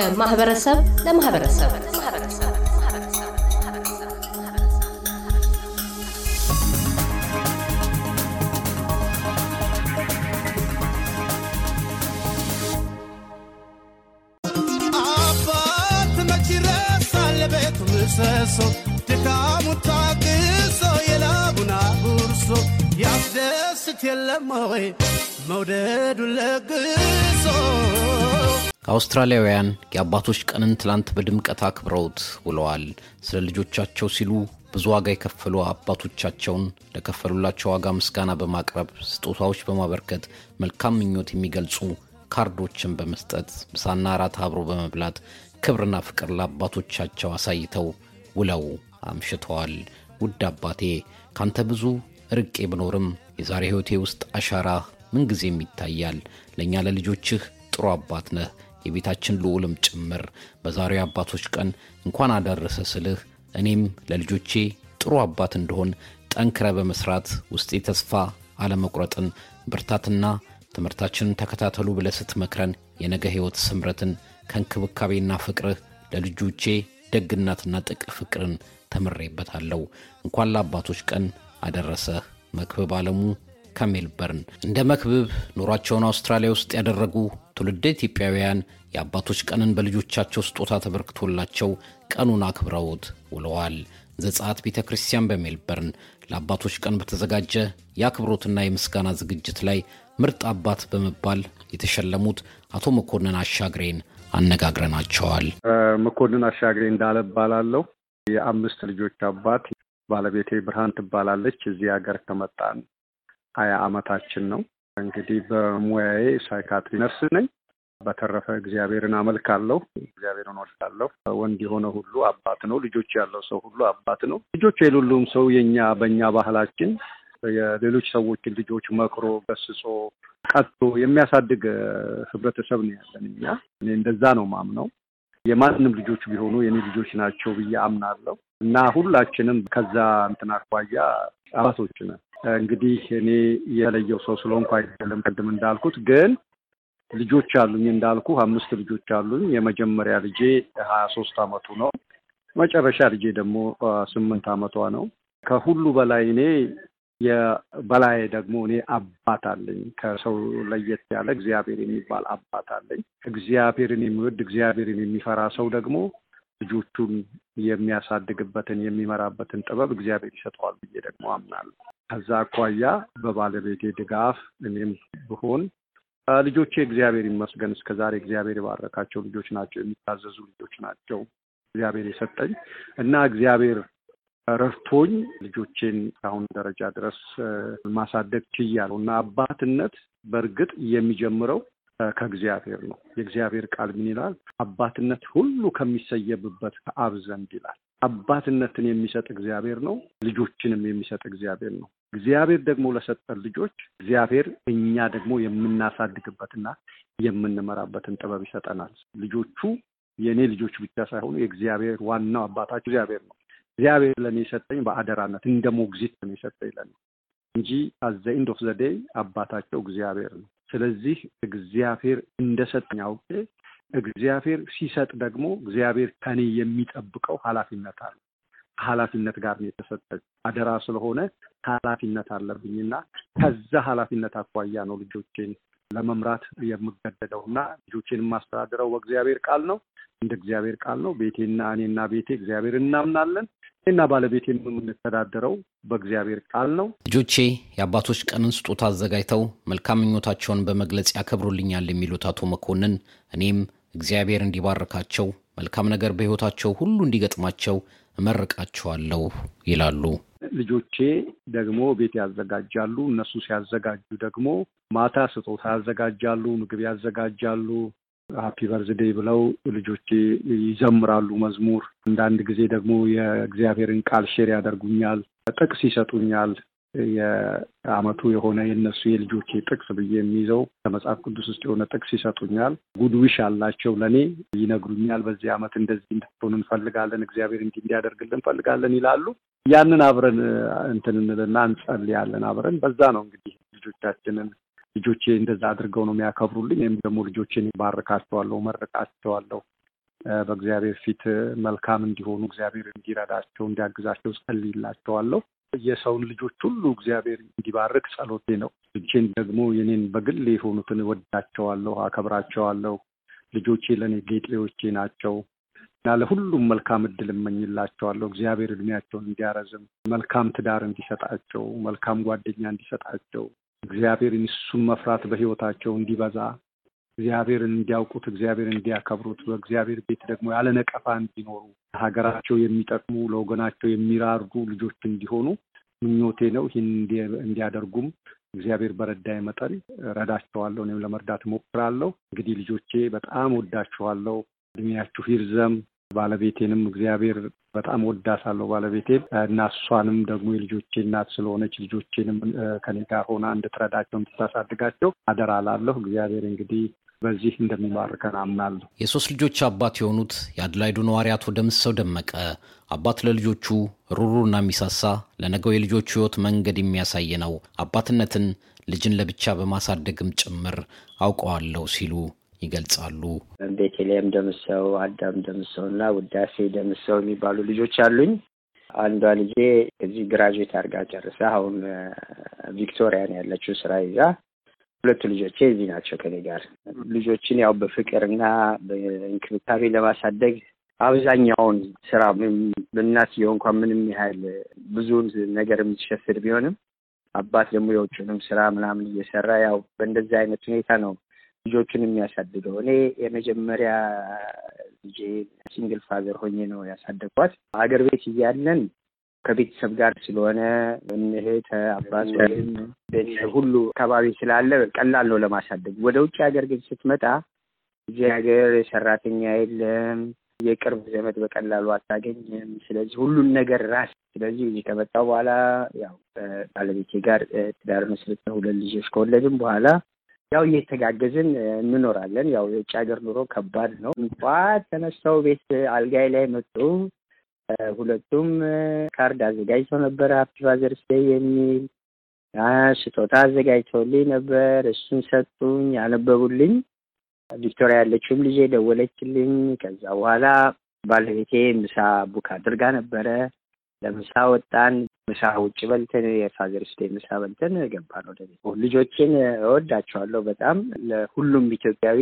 ከማህበረሰብ ለማህበረሰብ። የለም ወይ? መውደዱን ለግሶ አውስትራሊያውያን የአባቶች ቀንን ትላንት በድምቀት አክብረውት ውለዋል። ስለ ልጆቻቸው ሲሉ ብዙ ዋጋ የከፈሉ አባቶቻቸውን ለከፈሉላቸው ዋጋ ምስጋና በማቅረብ ስጦታዎች በማበርከት መልካም ምኞት የሚገልጹ ካርዶችን በመስጠት ምሳና እራት አብሮ በመብላት ክብርና ፍቅር ለአባቶቻቸው አሳይተው ውለው አምሽተዋል። ውድ አባቴ ካንተ ብዙ ርቄ ብኖርም የዛሬ ሕይወቴ ውስጥ አሻራ ምንጊዜም ይታያል። ለእኛ ለልጆችህ ጥሩ አባት ነህ፣ የቤታችን ልዑልም ጭምር። በዛሬው አባቶች ቀን እንኳን አደረሰ ስልህ እኔም ለልጆቼ ጥሩ አባት እንደሆን ጠንክረ በመስራት ውስጤ ተስፋ አለመቁረጥን ብርታትና ትምህርታችንን ተከታተሉ ብለህ ስትመክረን የነገ ሕይወት ስምረትን ከእንክብካቤና ፍቅርህ ለልጆቼ ደግነትና ጥቅ ፍቅርን ተምሬበታለሁ። እንኳን ለአባቶች ቀን አደረሰህ። መክብብ አለሙ ከሜልበርን። እንደ መክብብ ኑሯቸውን አውስትራሊያ ውስጥ ያደረጉ ትውልደ ኢትዮጵያውያን የአባቶች ቀንን በልጆቻቸው ስጦታ ተበርክቶላቸው ቀኑን አክብረውት ውለዋል። ዘጸአት ቤተ ክርስቲያን በሜልበርን ለአባቶች ቀን በተዘጋጀ የአክብሮትና የምስጋና ዝግጅት ላይ ምርጥ አባት በመባል የተሸለሙት አቶ መኮንን አሻግሬን አነጋግረናቸዋል። መኮንን አሻግሬ እንዳለ እባላለሁ። የአምስት ልጆች አባት፣ ባለቤቴ ብርሃን ትባላለች። እዚህ ሀገር ከመጣን ሀያ አመታችን ነው። እንግዲህ በሙያዬ ሳይካትሪ ነርስ ነኝ። በተረፈ እግዚአብሔርን አመልካለሁ፣ እግዚአብሔርን ወዳለሁ። ወንድ የሆነ ሁሉ አባት ነው። ልጆች ያለው ሰው ሁሉ አባት ነው። ልጆች የሌሉም ሰው የኛ በእኛ ባህላችን የሌሎች ሰዎችን ልጆች መክሮ ገስጾ ቀጥቶ የሚያሳድግ ህብረተሰብ ነው ያለን እኛ። እኔ እንደዛ ነው ማምነው። የማንም ልጆች ቢሆኑ የኔ ልጆች ናቸው ብዬ አምናለሁ እና ሁላችንም ከዛ እንትን አኳያ አባቶች ነን። እንግዲህ እኔ የተለየው ሰው ስለሆንኩ አይደለም። ቅድም እንዳልኩት ግን ልጆች አሉኝ እንዳልኩ አምስት ልጆች አሉኝ። የመጀመሪያ ልጄ ሀያ ሶስት አመቱ ነው። መጨረሻ ልጄ ደግሞ ስምንት አመቷ ነው። ከሁሉ በላይ እኔ የበላይ ደግሞ እኔ አባት አለኝ። ከሰው ለየት ያለ እግዚአብሔር የሚባል አባት አለኝ። እግዚአብሔርን የሚወድ እግዚአብሔርን የሚፈራ ሰው ደግሞ ልጆቹን የሚያሳድግበትን የሚመራበትን ጥበብ እግዚአብሔር ይሰጠዋል ብዬ ደግሞ አምናለሁ። ከዛ አኳያ በባለቤቴ ድጋፍ እኔም ብሆን ልጆቼ እግዚአብሔር ይመስገን እስከ ዛሬ እግዚአብሔር የባረካቸው ልጆች ናቸው። የሚታዘዙ ልጆች ናቸው እግዚአብሔር የሰጠኝ እና እግዚአብሔር ረድቶኝ ልጆቼን አሁን ደረጃ ድረስ ማሳደግ ችያለሁ እና አባትነት በእርግጥ የሚጀምረው ከእግዚአብሔር ነው። የእግዚአብሔር ቃል ምን ይላል? አባትነት ሁሉ ከሚሰየብበት ከአብ ዘንድ ይላል። አባትነትን የሚሰጥ እግዚአብሔር ነው። ልጆችንም የሚሰጥ እግዚአብሔር ነው። እግዚአብሔር ደግሞ ለሰጠን ልጆች እግዚአብሔር እኛ ደግሞ የምናሳድግበትና የምንመራበትን ጥበብ ይሰጠናል። ልጆቹ የእኔ ልጆች ብቻ ሳይሆኑ የእግዚአብሔር ዋናው አባታቸው እግዚአብሔር ነው። እግዚአብሔር ለእኔ የሰጠኝ በአደራነት እንደ ሞግዚት ነው የሰጠኝ ለእኔ እንጂ at the end of the day አባታቸው እግዚአብሔር ነው። ስለዚህ እግዚአብሔር እንደሰጠኝ አውቄ እግዚአብሔር ሲሰጥ ደግሞ እግዚአብሔር ከኔ የሚጠብቀው ኃላፊነት አለ። ከኃላፊነት ጋር ነው የተሰጠኝ አደራ ስለሆነ ኃላፊነት አለብኝና ከዛ ኃላፊነት አኳያ ነው ልጆቼን ለመምራት የምገደደው እና ልጆቼን የማስተዳድረው በእግዚአብሔር ቃል ነው። እንደ እግዚአብሔር ቃል ነው። ቤቴና እኔና ቤቴ እግዚአብሔር እናምናለን። እኔና ባለቤቴ የምንተዳደረው በእግዚአብሔር ቃል ነው። ልጆቼ የአባቶች ቀንን ስጦታ አዘጋጅተው መልካም ምኞታቸውን በመግለጽ ያከብሩልኛል የሚሉት አቶ መኮንን እኔም እግዚአብሔር እንዲባርካቸው መልካም ነገር በሕይወታቸው ሁሉ እንዲገጥማቸው እመርቃቸዋለሁ ይላሉ። ልጆቼ ደግሞ ቤት ያዘጋጃሉ። እነሱ ሲያዘጋጁ ደግሞ ማታ ስጦታ ያዘጋጃሉ፣ ምግብ ያዘጋጃሉ። happy birthday ብለው ልጆቼ ይዘምራሉ መዝሙር። አንዳንድ ጊዜ ደግሞ የእግዚአብሔርን ቃል share ያደርጉኛል፣ ጥቅስ ይሰጡኛል። የአመቱ የሆነ የነሱ የልጆቼ ጥቅስ ብዬ የሚይዘው ከመጽሐፍ ቅዱስ ውስጥ የሆነ ጥቅስ ይሰጡኛል። good wish አላቸው ለእኔ ይነግሩኛል። በዚህ አመት እንደዚህ እንድትሆን እንፈልጋለን፣ እግዚአብሔር እንዲህ እንዲያደርግልን እንፈልጋለን ይላሉ። ያንን አብረን እንትን እንልና እንጸልያለን አብረን። በዛ ነው እንግዲህ ልጆቻችንን ልጆቼ እንደዛ አድርገው ነው የሚያከብሩልኝ። ወይም ደግሞ ልጆቼን ይባርካቸዋለሁ፣ መርቃቸዋለሁ። በእግዚአብሔር ፊት መልካም እንዲሆኑ እግዚአብሔር እንዲረዳቸው እንዲያግዛቸው ጸልይላቸዋለሁ። የሰውን ልጆች ሁሉ እግዚአብሔር እንዲባርክ ጸሎቴ ነው። ልጄን ደግሞ የኔን በግል የሆኑትን እወዳቸዋለሁ፣ አከብራቸዋለሁ። ልጆቼ ለእኔ ጌጤዎቼ ናቸው እና ለሁሉም መልካም እድል እመኝላቸዋለሁ። እግዚአብሔር እድሜያቸውን እንዲያረዝም፣ መልካም ትዳር እንዲሰጣቸው፣ መልካም ጓደኛ እንዲሰጣቸው፣ እግዚአብሔርን እሱን መፍራት በህይወታቸው እንዲበዛ እግዚአብሔርን እንዲያውቁት እግዚአብሔርን እንዲያከብሩት በእግዚአብሔር ቤት ደግሞ ያለ ነቀፋ እንዲኖሩ ሀገራቸው የሚጠቅሙ ለወገናቸው የሚራሩ ልጆች እንዲሆኑ ምኞቴ ነው። ይህን እንዲያደርጉም እግዚአብሔር በረዳይ መጠን ረዳቸዋለሁ። እኔም ለመርዳት እሞክራለሁ። እንግዲህ ልጆቼ በጣም ወዳችኋለሁ። እድሜያችሁ ይርዘም። ባለቤቴንም እግዚአብሔር በጣም ወዳታለሁ ባለቤቴን እና እሷንም ደግሞ የልጆቼ እናት ስለሆነች ልጆቼንም ከኔ ጋር ሆና እንድትረዳቸው እንድታሳድጋቸው አደራ ላለሁ። እግዚአብሔር እንግዲህ በዚህ እንደሚባርከን አምናለሁ። የሶስት ልጆች አባት የሆኑት የአድላይዱ ነዋሪ አቶ ደምሰው ደመቀ አባት ለልጆቹ ሩሩና የሚሳሳ ለነገው የልጆቹ ሕይወት መንገድ የሚያሳይ ነው። አባትነትን ልጅን ለብቻ በማሳደግም ጭምር አውቀዋለሁ ሲሉ ይገልጻሉ። ቤተልሔም ደምሰው፣ አዳም ደምሰው እና ውዳሴ ደምሰው የሚባሉ ልጆች አሉኝ። አንዷ ልጄ እዚህ graduate አድርጋ ጨርሳ አሁን ቪክቶሪያን ያለችው ስራ ይዛ ሁለቱ ልጆቼ እዚህ ናቸው ከኔ ጋር። ልጆችን ያው በፍቅርና በእንክብካቤ ለማሳደግ አብዛኛውን ስራ እናትየው እንኳን ምንም ያህል ብዙውን ነገር የምትሸፍን ቢሆንም አባት ደግሞ የውጭንም ስራ ምናምን እየሰራ ያው በእንደዚህ አይነት ሁኔታ ነው ልጆቹን የሚያሳድገው። እኔ የመጀመሪያ ልጄ single father ሆኜ ነው ያሳደግኳት። አገር ቤት እያለን ከቤተሰብ ጋር ስለሆነ እህት፣ አባት ወይም ቤተሰብ ሁሉ አካባቢ ስላለ ቀላል ነው ለማሳደግ። ወደ ውጭ ሀገር ግን ስትመጣ እዚህ ሀገር ሰራተኛ የለም፣ የቅርብ ዘመድ በቀላሉ አታገኝም። ስለዚህ ሁሉን ነገር ራስ ስለዚህ እዚህ ከመጣሁ በኋላ ያው ባለቤቴ ጋር ትዳር መስርተን ሁለት ልጆች ከወለድን በኋላ ያው እየተጋገዝን እንኖራለን። ያው የውጭ ሀገር ኑሮ ከባድ ነው። ጠዋት ተነስተው ቤት አልጋዬ ላይ መጡ። ሁለቱም ካርድ አዘጋጅተው ነበር Happy Father's Day የሚል ስጦታ አዘጋጅተውልኝ ነበር። እሱን ሰጡኝ፣ ያነበቡልኝ። ቪክቶሪያ ያለችውም ልጄ ደወለችልኝ። ከዛ በኋላ ባለቤቴ ምሳ book አድርጋ ነበረ። ለምሳ ወጣን። ምሳ ውጭ በልተን የ Father's Day ምሳ በልተን ገባን ወደ ቤት። ልጆችን እወዳቸዋለሁ በጣም። ለሁሉም ኢትዮጵያዊ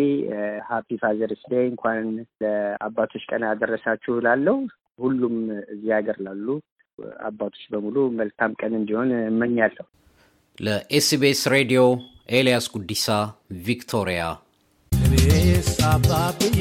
Happy Father's Day እንኳን ለአባቶች ቀን ያደረሳችሁ እላለሁ። ሁሉም እዚህ ሀገር ላሉ አባቶች በሙሉ መልካም ቀን እንዲሆን እመኛለሁ። ለ SBS ሬዲዮ ኤልያስ ጉዲሳ ቪክቶሪያ። እኔስ አባብዬ